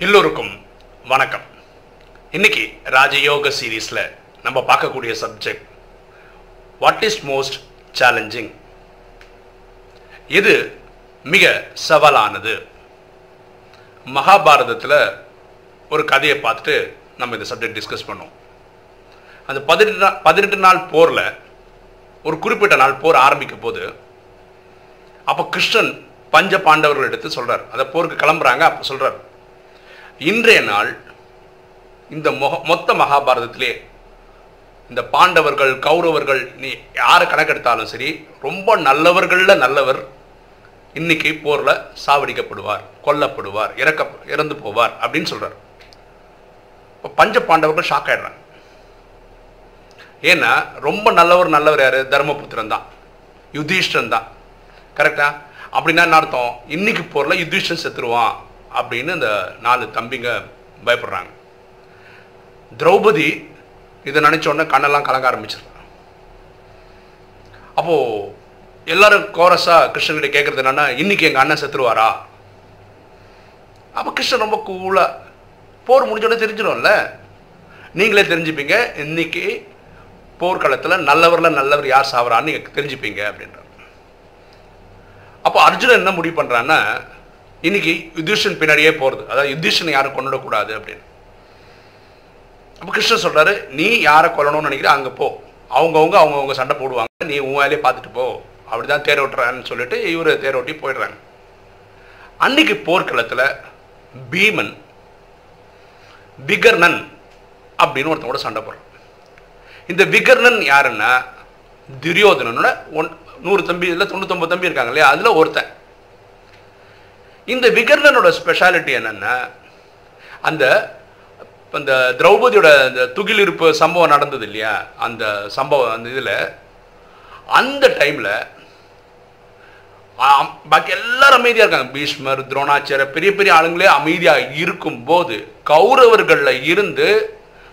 எல்லோருக்கும் வணக்கம். இன்னைக்கு ராஜயோக சீரீஸில் நம்ம பார்க்கக்கூடிய subject what is most challenging இது மிக சவாலானது? மகாபாரதத்தில் ஒரு கதையை பார்த்துட்டு நம்ம இந்த சப்ஜெக்ட் டிஸ்கஸ் பண்ணோம் அந்த பதினெட்டு நாள் பதினெட்டு நாள் போரில் ஒரு குறிப்பிட்ட நாள் போர் ஆரம்பிக்கும் போது அப்போ கிருஷ்ணன் பஞ்ச பாண்டவர்கள் எடுத்து சொல்கிறார் அதை போருக்கு கிளம்புறாங்க அப்போ சொல்கிறார் இன்றைய நாள் இந்த மொக மொத்த மகாபாரதத்திலே இந்த பாண்டவர்கள் கௌரவர்கள் நீ யாரை கணக்கெடுத்தாலும் சரி ரொம்ப நல்லவர்களில் நல்லவர் இன்னைக்கு போரில் சாவடிக்கப்படுவார் கொல்லப்படுவார் இறக்க இறந்து போவார் அப்படின்னு சொல்கிறார் இப்போ பஞ்ச பாண்டவர்கள் ஷாக் ஆகிடுறாங்க ஏன்னா ரொம்ப நல்லவர் நல்லவர் யார்? தர்மபுத்திரன் தான். யுதிஷ்டன் தான். கரெக்டா அப்படின்னா என்ன அர்த்தம்? இன்னைக்கு போரில் யுதிஷ்டன் செத்துருவான். அப்படின்னு இந்த நாலு தம்பிங்க பயப்படுறாங்க. திரௌபதி இதை நினைச்ச உடனே கண்ணெல்லாம் கலங்க ஆரம்பிச்சிருக்கான் அப்போ எல்லாரும் கோரஸா கிருஷ்ணன்கிட்ட கேட்கறது என்னன்னா இன்னைக்கு எங்க அண்ணன் செத்துருவாரா? அப்போ கிருஷ்ணன் ரொம்ப கூலாக போர் முடிஞ்ச உடனே தெரிஞ்சிடும்ல. நீங்களே தெரிஞ்சுப்பீங்க இன்னைக்கு போர்க்களத்தில் நல்லவர்ல நல்லவர் யார் சாவறான்னு தெரிஞ்சுப்பீங்க அப்படின்றார். அப்போ அர்ஜுனன் என்ன முடிவு பண்றான்னா இன்னைக்கு யுதிஷ்டன் பின்னாடியே போகிறது அதாவது யுதிஷ்டன் யாரும் கொண்டுடக்கூடாது அப்படின்னு. அப்போ கிருஷ்ணன் சொல்றாரு நீ யாரை கொல்லணும்னு நினைக்கிற அங்கே போ. அவங்கவுங்க அவங்கவுங்க சண்டை போடுவாங்க. நீ உன் வேலையை பார்த்துட்டு போ. அப்படிதான் தேர் ஓட்டுறான்னு சொல்லிட்டு இவர் தேர் ஓட்டி போயிடுறாங்க அன்னைக்கு போர்க்களத்தில் பீமன் விகர்ணன் அப்படின்னு ஒருத்தன் சண்டை போடுறான். இந்த விகர்ணன் யாருன்னா துரியோதனனோட ஒன் நூறு தம்பி இல்லை தொண்ணூத்தொம்பது தம்பி இருக்காங்க இல்லையா? அதில் ஒருத்தன். இந்த விகர்ணனோட ஸ்பெஷாலிட்டி என்னென்னா அந்த அந்த திரௌபதியோட அந்த துகிலிருப்பு சம்பவம் நடந்தது இல்லையா? அந்த சம்பவம் அந்த இதில் அந்த டைமில் பாக்கி எல்லாரும் அமைதியாக இருக்காங்க. பீஷ்மர் துரோணாச்சாரியர் பெரிய பெரிய ஆளுங்களே அமைதியாக இருக்கும்போது கௌரவர்களில் இருந்து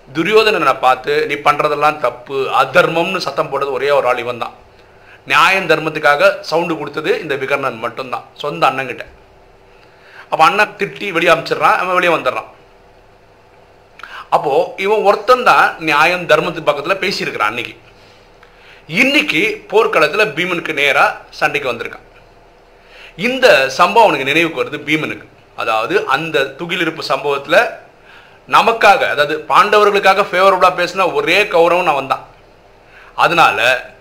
துரியோதனனை பார்த்து நீ பண்ணுறதெல்லாம் தப்பு. அதர்மம்னு சத்தம் போட்டது ஒரே ஒரு ஆள் இவன் தான் நியாயம் தர்மத்துக்காக சவுண்டு கொடுத்தது இந்த விகர்ணன் மட்டும்தான். சொந்த அண்ணங்கிட்ட அப்போ அண்ணன் திட்டி வெளியே அமைச்சிடுறான் அவன் வெளியே வந்துடுறான். அப்போது இவன் ஒருத்தன் தான் நியாயம் தர்மத்துக்கு பக்கத்தில் பேசியிருக்கிறான் அன்னைக்கு. இன்னைக்கு போர்க்களத்தில் பீமனுக்கு நேராக சண்டைக்கு வந்திருக்கான். இந்த சம்பவம் அவனுக்கு நினைவுக்கு வருது பீமனுக்கு. அதாவது அந்த துகிலிருப்பு சம்பவத்தில் நமக்காக அதாவது பாண்டவர்களுக்காக ஃபேவரபுளாக பேசின ஒரே கௌரவம் அவன் தான் அதனால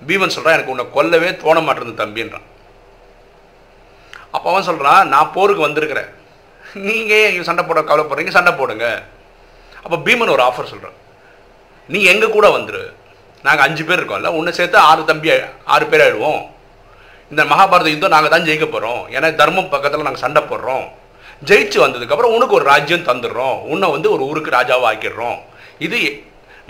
பீமன் சொல்கிறான் எனக்கு உன்னை கொல்லவே தோண மாட்டேருந்து தம்பின்றான் அப்போ அவன் சொல்கிறான் நான் போருக்கு வந்திருக்கிறேன். நீங்கள் ஏன் சண்டை போட கவலைப்படுறீங்க? சண்டை போடுங்க. அப்போ பீமன் ஒரு ஆஃபர் சொல்கிறான் நீ எங்கள் கூட வந்துரு? நாங்கள் அஞ்சு பேர் இருக்கோம்ல. ஒன்று சேர்த்து ஆறு தம்பி ஆறு பேர் ஆயிடுவோம். இந்த மகாபாரத யுத்தம் நாங்கள் தான் ஜெயிக்க போகிறோம் ஏன்னா தர்மம் பக்கத்தில் நாங்கள் சண்டை போடுறோம். ஜெயிச்சு வந்ததுக்கப்புறம் உனக்கு ஒரு ராஜ்யம் தந்துடுறோம். உன்னை வந்து ஒரு ஊருக்கு ராஜாவாக ஆக்கிடுறோம் இது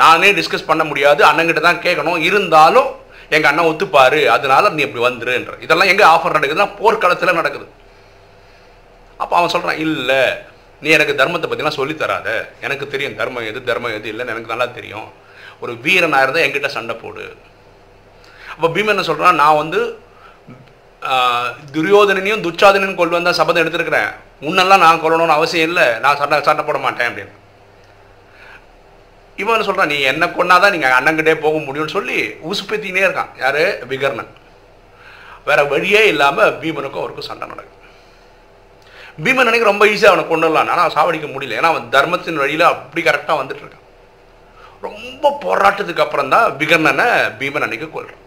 நானே டிஸ்கஸ் பண்ண முடியாது. அண்ணங்கிட்ட தான் கேட்கணும். இருந்தாலும் எங்கள் அண்ணன் ஒத்துப்பாரு அதனால நீ இப்படி வந்துருன்ற. இதெல்லாம் எங்கே ஆஃபர் நடக்குதுன்னா போர்க்காலத்தில் நடக்குது. அப்போ அவன் சொல்கிறான் இல்லை நீ எனக்கு தர்மத்தை பற்றிலாம் சொல்லி தராத. எனக்கு தெரியும் தர்மம் எது தர்மம் எது இல்லைன்னு எனக்கு நல்லா தெரியும். ஒரு வீரனாக இருந்தால் என்கிட்ட சண்டை போடு. அப்போ பீமன் என்ன சொல்கிறான் நான் வந்து துரியோதனனையும் துச்சாதனையும் கொண்டு வந்தால் சபதம் எடுத்திருக்கிறேன். முன்னெல்லாம் நான் கொல்லணும்னு அவசியம் இல்லை. நான் சண்டை சண்டை போட மாட்டேன் அப்படின்னு. இவன் சொல்கிறான் நீ என்ன கொண்டாதான் நீங்கள் அண்ணங்கிட்டே போக முடியும்னு சொல்லி உசுப்பேத்தினே இருக்கான். யார்? விகர்ணன். வேற வழியே இல்லாமல் பீமனுக்கும் அவருக்கும் சண்டை நடக்கும் பீமன் நினைக்க ரொம்ப ஈஸியாக அவனை கொண்டுடலாம் ஆனால் சாவடிக்க முடியல. ஏன்னா அவன் தர்மத்தின் வழியில் அப்படி கரெக்டாக வந்துட்டு இருக்கான். ரொம்ப போராட்டத்துக்கு அப்புறம் தான் விகர்ணனை பீமன் அன்னைக்கு கொள்கிறான்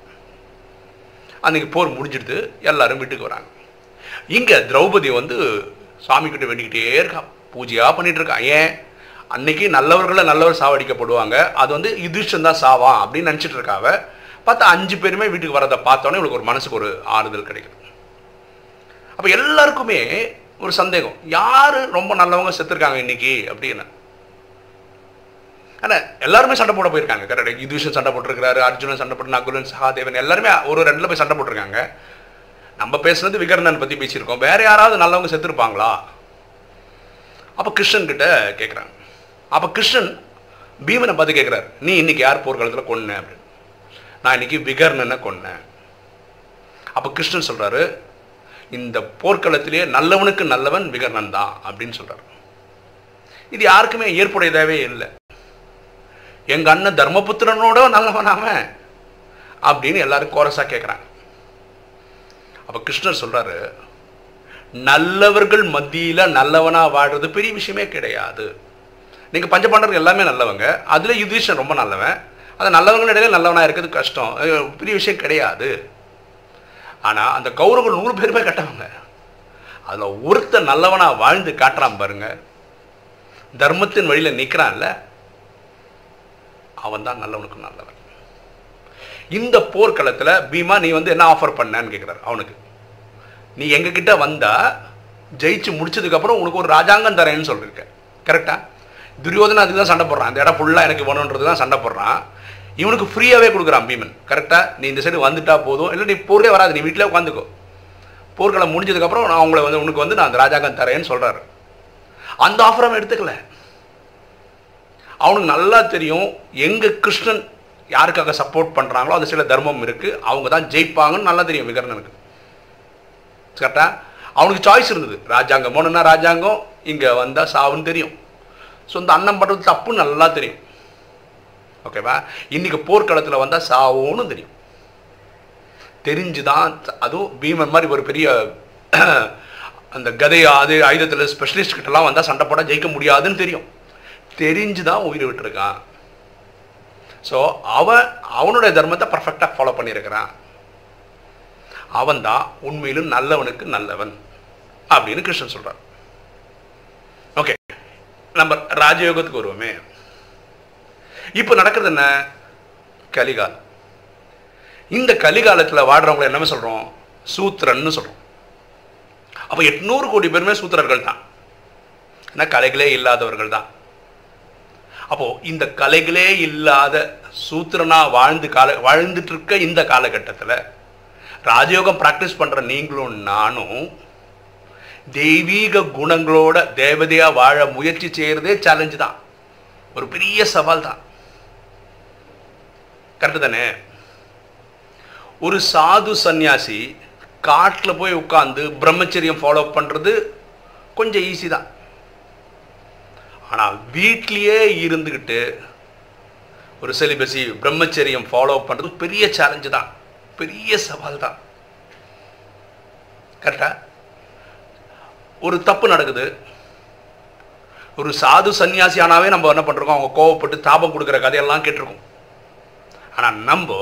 அன்னைக்கு போர் முடிஞ்சிடுது. எல்லாரும் வீட்டுக்கு வராங்க. இங்கே திரௌபதி வந்து சாமி கிட்ட வேண்டிக்கிட்டே இருக்கான். பூஜையாக பண்ணிகிட்டு இருக்கான். ஏன்? அன்னைக்கு நல்லவர்களை நல்லவர் சாவடிக்கப்படுவாங்க. அது வந்து யுதிஷ்டன் தான் சாவான் அப்படின்னு நினச்சிட்டு இருக்காவ. பார்த்தா அஞ்சு பேருமே வீட்டுக்கு வரதை பார்த்தோன்னே இவளுக்கு ஒரு மனசுக்கு ஒரு ஆறுதல் கிடைக்கும் அப்போ எல்லாருக்குமே ஒரு சந்தேகம். யார் ரொம்ப நல்லவங்க செத்துருக்காங்க இன்னைக்கு அப்படின்னு. ஆனால் எல்லாருமே சண்டை போட போயிருக்காங்க. கரெக்டாக யுதிஷன் சண்டை போட்டிருக்காரு அர்ஜுனன் சண்டை போட்டு நகுலன் சகாதேவன் எல்லாருமே ஒரு ரெண்டில் போய் சண்டை போட்டிருக்காங்க. நம்ம பேசுனது விகரணன் பற்றி பேசியிருக்கோம். வேற யாராவது நல்லவங்க செத்துருப்பாங்களா? அப்போ கிருஷ்ணன் கிட்ட கேட்குறாங்க அப்போ கிருஷ்ணன் பீமனை பார்த்து கேட்குறாரு நீ இன்னைக்கு யார் போர்க்காலத்தில் கொன்ன? அப்படின்னு. நான் இன்னைக்கு விகர்ணனை கொன்னேன். அப்போ கிருஷ்ணன் சொல்கிறாரு இந்த போர்க்களத்திலே நல்லவனுக்கு நல்லவன் விகர்ணன் தான் அப்படின்னு சொல்கிறார் இது யாருக்குமே ஏற்புடையதாகவே இல்லை. எங்கள் அண்ணன் தர்மபுத்திரனோட நல்லவன் அவன் அப்படின்னு எல்லாரும் கோரஸாக கேட்குறாங்க அப்போ கிருஷ்ணர் சொல்கிறாரு நல்லவர்கள் மத்தியில் நல்லவனாக வாழ்கிறது பெரிய விஷயமே கிடையாது. நீங்கள் பஞ்சபாண்டவர்கள் எல்லாமே நல்லவங்க. அதில் யுதிஷன் ரொம்ப நல்லவன். அது நல்லவங்கள இடையில நல்லவனாக இருக்கிறது கஷ்டம். பெரிய விஷயம் கிடையாது. ஆனால் அந்த கௌரவர்கள் நூறு பேருமே கட்டவங்க. அதில் ஒருத்த நல்லவனாக வாழ்ந்து காட்டுறான் பாருங்க. தர்மத்தின் வழியில் நிற்கிறான்ல அவன் தான் நல்லவனுக்கு நல்லவன். இந்த போர்க்களத்தில் பீமா நீ வந்து என்ன ஆஃபர் பண்ணன்னு கேட்குறாரு அவனுக்கு. நீ எங்ககிட்ட வந்தா ஜெயிச்சு முடிச்சதுக்கப்புறம் உனக்கு ஒரு ராஜாங்கம் தரேன்னு சொல்லியிருக்க கரெக்டாக துரியோதனை அதுக்கு தான் சண்டை போடுறான். அந்த இடம் ஃபுல்லாக எனக்கு வேணுன்றது தான் சண்டை போடுறான். இவனுக்கு ஃப்ரீயாகவே கொடுக்குறான் பீமன். கரெக்டாக நீ இந்த சைடு வந்துட்டா போதும். இல்லை நீ போரே வராது. நீ வீட்டிலே உட்காந்துக்கோ. போர்க்களம் முடிஞ்சதுக்கப்புறம் நான் உங்களை வந்து உனக்கு வந்து நான் அந்த ராஜாங்கம் தரேன்னு சொல்கிறாரு அந்த ஆஃபர் அவன் எடுத்துக்கல. அவனுக்கு நல்லா தெரியும் எங்கள் கிருஷ்ணன் யாருக்காக சப்போர்ட் பண்ணுறாங்களோ அது சில தர்மம் இருக்குது அவங்க தான் ஜெயிப்பாங்கன்னு நல்லா தெரியும் விகர்ணனுக்கு. கரெக்டாக அவனுக்கு சாய்ஸ் இருந்தது. ராஜாங்கம் போனா ராஜாங்கம் இங்கே வந்தால் சாவுன்னு தெரியும். ஸோ இந்த அண்ணன் பண்ணுறது தப்புன்னு நல்லா தெரியும். ஓகேவா இன்றைக்கி போர்க்களத்தில் வந்தால் சாவோன்னு தெரியும். தெரிஞ்சு தான் அதுவும் பீமன் மாதிரி ஒரு பெரிய அந்த கதை அது ஆயுதத்தில் ஸ்பெஷலிஸ்ட் கிட்டலாம் வந்தால் சண்டை போட ஜெயிக்க முடியாதுன்னு தெரியும். தெரிஞ்சு தான் உயிர் விட்டுருக்கான். ஸோ அவன் அவனுடைய தர்மத்தை பர்ஃபெக்டாக ஃபாலோ பண்ணியிருக்கிறான். அவன் தான் உண்மையிலும் நல்லவனுக்கு நல்லவன் அப்படின்னு கிருஷ்ணன் சொல்கிறான் ஓகே நம்ம ராஜயோகத்துக்கு வருவோமே. இப்போ நடக்கிறது என்ன? கலிகாலம் இந்த கலிகாலத்தில் வாடுறவங்களை என்னமே சொல்கிறோம் சூத்திரன்னு சொல்கிறோம் அப்போ எட்நூறு கோடி பேருமே சூத்திரர்கள் தான். ஏன்னா கலைகளே இல்லாதவர்கள் தான். அப்போது இந்த கலைகளே இல்லாத சூத்திரனா வாழ்ந்து கால வாழ்ந்துட்டு இருக்க இந்த காலகட்டத்தில் ராஜயோகம் ப்ராக்டிஸ் பண்ணுற நீங்களும் நானும் தெய்வீக குணங்களோட தேவதையாக வாழ முயற்சி செய்கிறதே சேலஞ்சு தான். ஒரு பெரிய சவால் தான். கரெக்டு தானே? ஒரு சாது சந்நியாசி காட்டில் போய் உட்காந்து பிரம்மச்சரியம் ஃபாலோ பண்ணுறது கொஞ்சம் ஈஸி தான். ஆனால் வீட்லேயே இருந்துக்கிட்டு ஒரு செலிபஸி பிரம்மச்சரியம் ஃபாலோ பண்ணுறது பெரிய சேலஞ்சு தான். பெரிய சவால் தான். கரெக்டாக ஒரு தப்பு நடக்குது. ஒரு சாது சன்னியாசி ஆனாவே நம்ம என்ன பண்ணுறோம் அவங்க கோவப்பட்டு தாபம் கொடுக்குற கதையெல்லாம் கேட்டிருக்கோம். ஆனால் நம்ம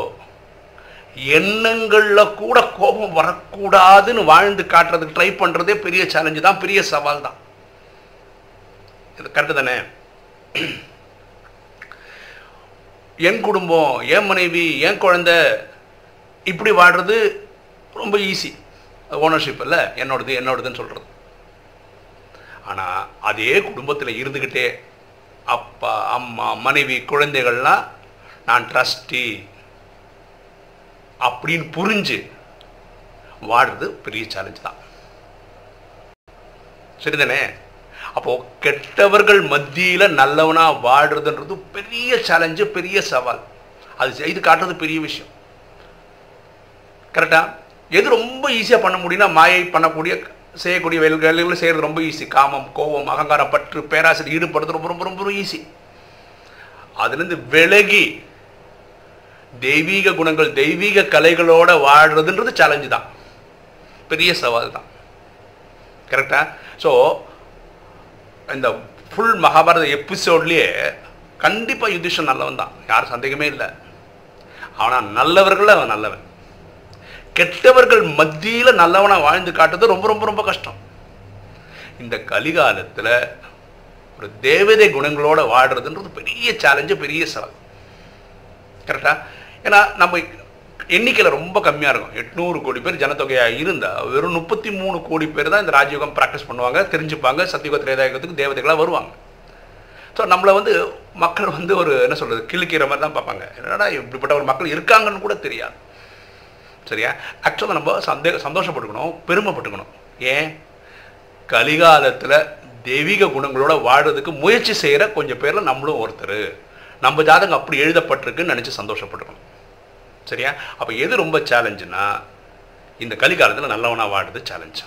எண்ணங்களில் கூட கோபம் வரக்கூடாதுன்னு வாழ்ந்து காட்டுறதுக்கு ட்ரை பண்ணுறதே பெரிய சேலஞ்சு தான் பெரிய சவால் தான். இது கரெக்டு தானே? என் குடும்பம் என் மனைவி என் குழந்த இப்படி வாழ்கிறது ரொம்ப ஈஸி ஓனர்ஷிப் இல்லை என்னோடது என்னோடதுன்னு சொல்கிறது ஆனால் அதே குடும்பத்தில் இருந்துக்கிட்டே அப்பா அம்மா மனைவி குழந்தைகள்லாம் நான் ட்ரஸ்டி அப்படின்னு புரிஞ்சு வாடுறது பெரிய சேலஞ்ச் தான். சரிதானே? அப்போ கெட்டவர்கள் மத்தியில் நல்லவனாக வாடுறதுன்றது பெரிய சேலஞ்சு பெரிய சவால். அது செய்து காட்டுறது பெரிய விஷயம். கரெக்டாக எது ரொம்ப ஈஸியாக பண்ண முடியும்னா மாயை பண்ணக்கூடிய செய்யக்கூடிய வேலை வேலைகளை செய்கிறது ரொம்ப ஈஸி காமம் கோபம் அகங்காரம் பற்று பேராசிரியர் ஈடுபடுறது ரொம்ப ரொம்ப ரொம்ப ஈஸி அதுலேருந்து விலகி தெய்வீக குணங்கள் தெய்வீக கலைகளோட வாழ்றதுன்றது சேலஞ்சு தான். பெரிய சவால் தான். கரெக்டா ஸோ இந்த ஃபுல் மகாபாரத எபிசோட்லேயே கண்டிப்பாக யுதிஷன் நல்லவன் தான். யார் சந்தேகமே இல்லை. ஆனால் நல்லவர்கள் அவன் நல்லவன். கெட்டவர்கள் மத்தியில் நல்லவனாக வாழ்ந்து காட்டுறது ரொம்ப ரொம்ப ரொம்ப கஷ்டம். இந்த கலிகாலத்தில் ஒரு தேவதை குணங்களோட வாடுறதுன்றது பெரிய சேலஞ்சு பெரிய சவால் கரெக்டா ஏன்னா நம்ம எண்ணிக்கையில் ரொம்ப கம்மியாக இருக்கும். எட்நூறு கோடி பேர் ஜனத்தொகையாக இருந்தால் வெறும் முப்பத்தி மூணு கோடி பேர் தான் இந்த ராஜயோகம் ப்ராக்டிஸ் பண்ணுவாங்க தெரிஞ்சுப்பாங்க சத்தியுக திரேதாயுகத்துக்கு தேவதைகளாக வருவாங்க. ஸோ நம்மளை வந்து மக்கள் வந்து ஒரு என்ன சொல்கிறது கிழிக்கிற மாதிரி தான் பார்ப்பாங்க. என்னடா இப்படிப்பட்ட ஒரு மக்கள் இருக்காங்கன்னு கூட தெரியாது. சரியா? ஆக்சுவலாக நம்ம சந்தேக சந்தோஷப்பட்டுக்கணும் பெருமைப்பட்டுக்கணும். ஏன்? கலிகாலத்தில் தெய்வீக குணங்களோட வாடுறதுக்கு முயற்சி செய்கிற கொஞ்சம் பேரில் நம்மளும் ஒருத்தர். நம்ம ஜாதகம் அப்படி எழுதப்பட்டிருக்குன்னு நினச்சி சந்தோஷப்பட்டுக்கணும். சரியா? அப்போ எது ரொம்ப சேலஞ்சுன்னா இந்த கலிகாலத்தில் நல்லவனாக வாடுறது சேலஞ்சு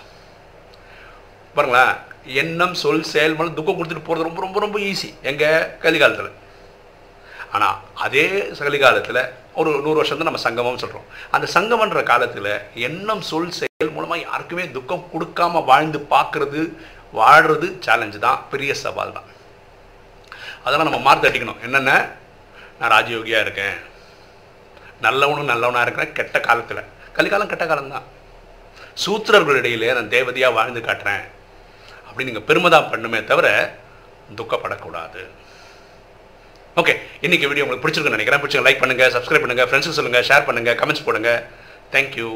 பாருங்களேன் எண்ணம் சொல் செயல் மூலம் துக்கம் கொடுத்துட்டு போகிறது ரொம்ப ரொம்ப ரொம்ப ஈஸி எங்கள் கலிகாலத்தில். ஆனால் அதே கலிகாலத்தில் ஒரு நூறு வருஷம் தான் நம்ம சங்கமம் சொல்கிறோம் அந்த சங்கமன்ற காலத்தில் எண்ணம் சொல் செயல் மூலமாக யாருக்குமே துக்கம் கொடுக்காம வாழ்ந்து பார்க்குறது வாழ்கிறது சேலஞ்சு தான் பெரிய சவால் தான். அதெல்லாம் நம்ம மார்க் தட்டிக்கணும். என்னென்ன? நான் ராஜயோகியாக இருக்கேன். நல்லவனும் நல்லவனாக இருக்கிறேன் கெட்ட காலத்தில். கலிகாலம் கெட்ட காலம்தான் சூத்திரர்களிடையிலே நான் தேவதையாக வாழ்ந்து காட்டுறேன். அப்படின்னு நீங்கள் பெருமைதான் பண்ணுமே தவிர துக்கப்படக்கூடாது. ஓகே இன்னைக்கு வீடியோ உங்களுக்கு பிடிச்சிருக்குன்னு நினைக்கிறேன். பிடிச்சிங்க லைக் பண்ணுங்கள் சப்ஸ்கிரைப் பண்ணுங்கள் ஃப்ரெண்ட்ஸுக்கு சொல்லுங்கள் ஷேர் பண்ணுங்கள் கமெண்ட்ஸ் போடுங்க. தேங்க்யூ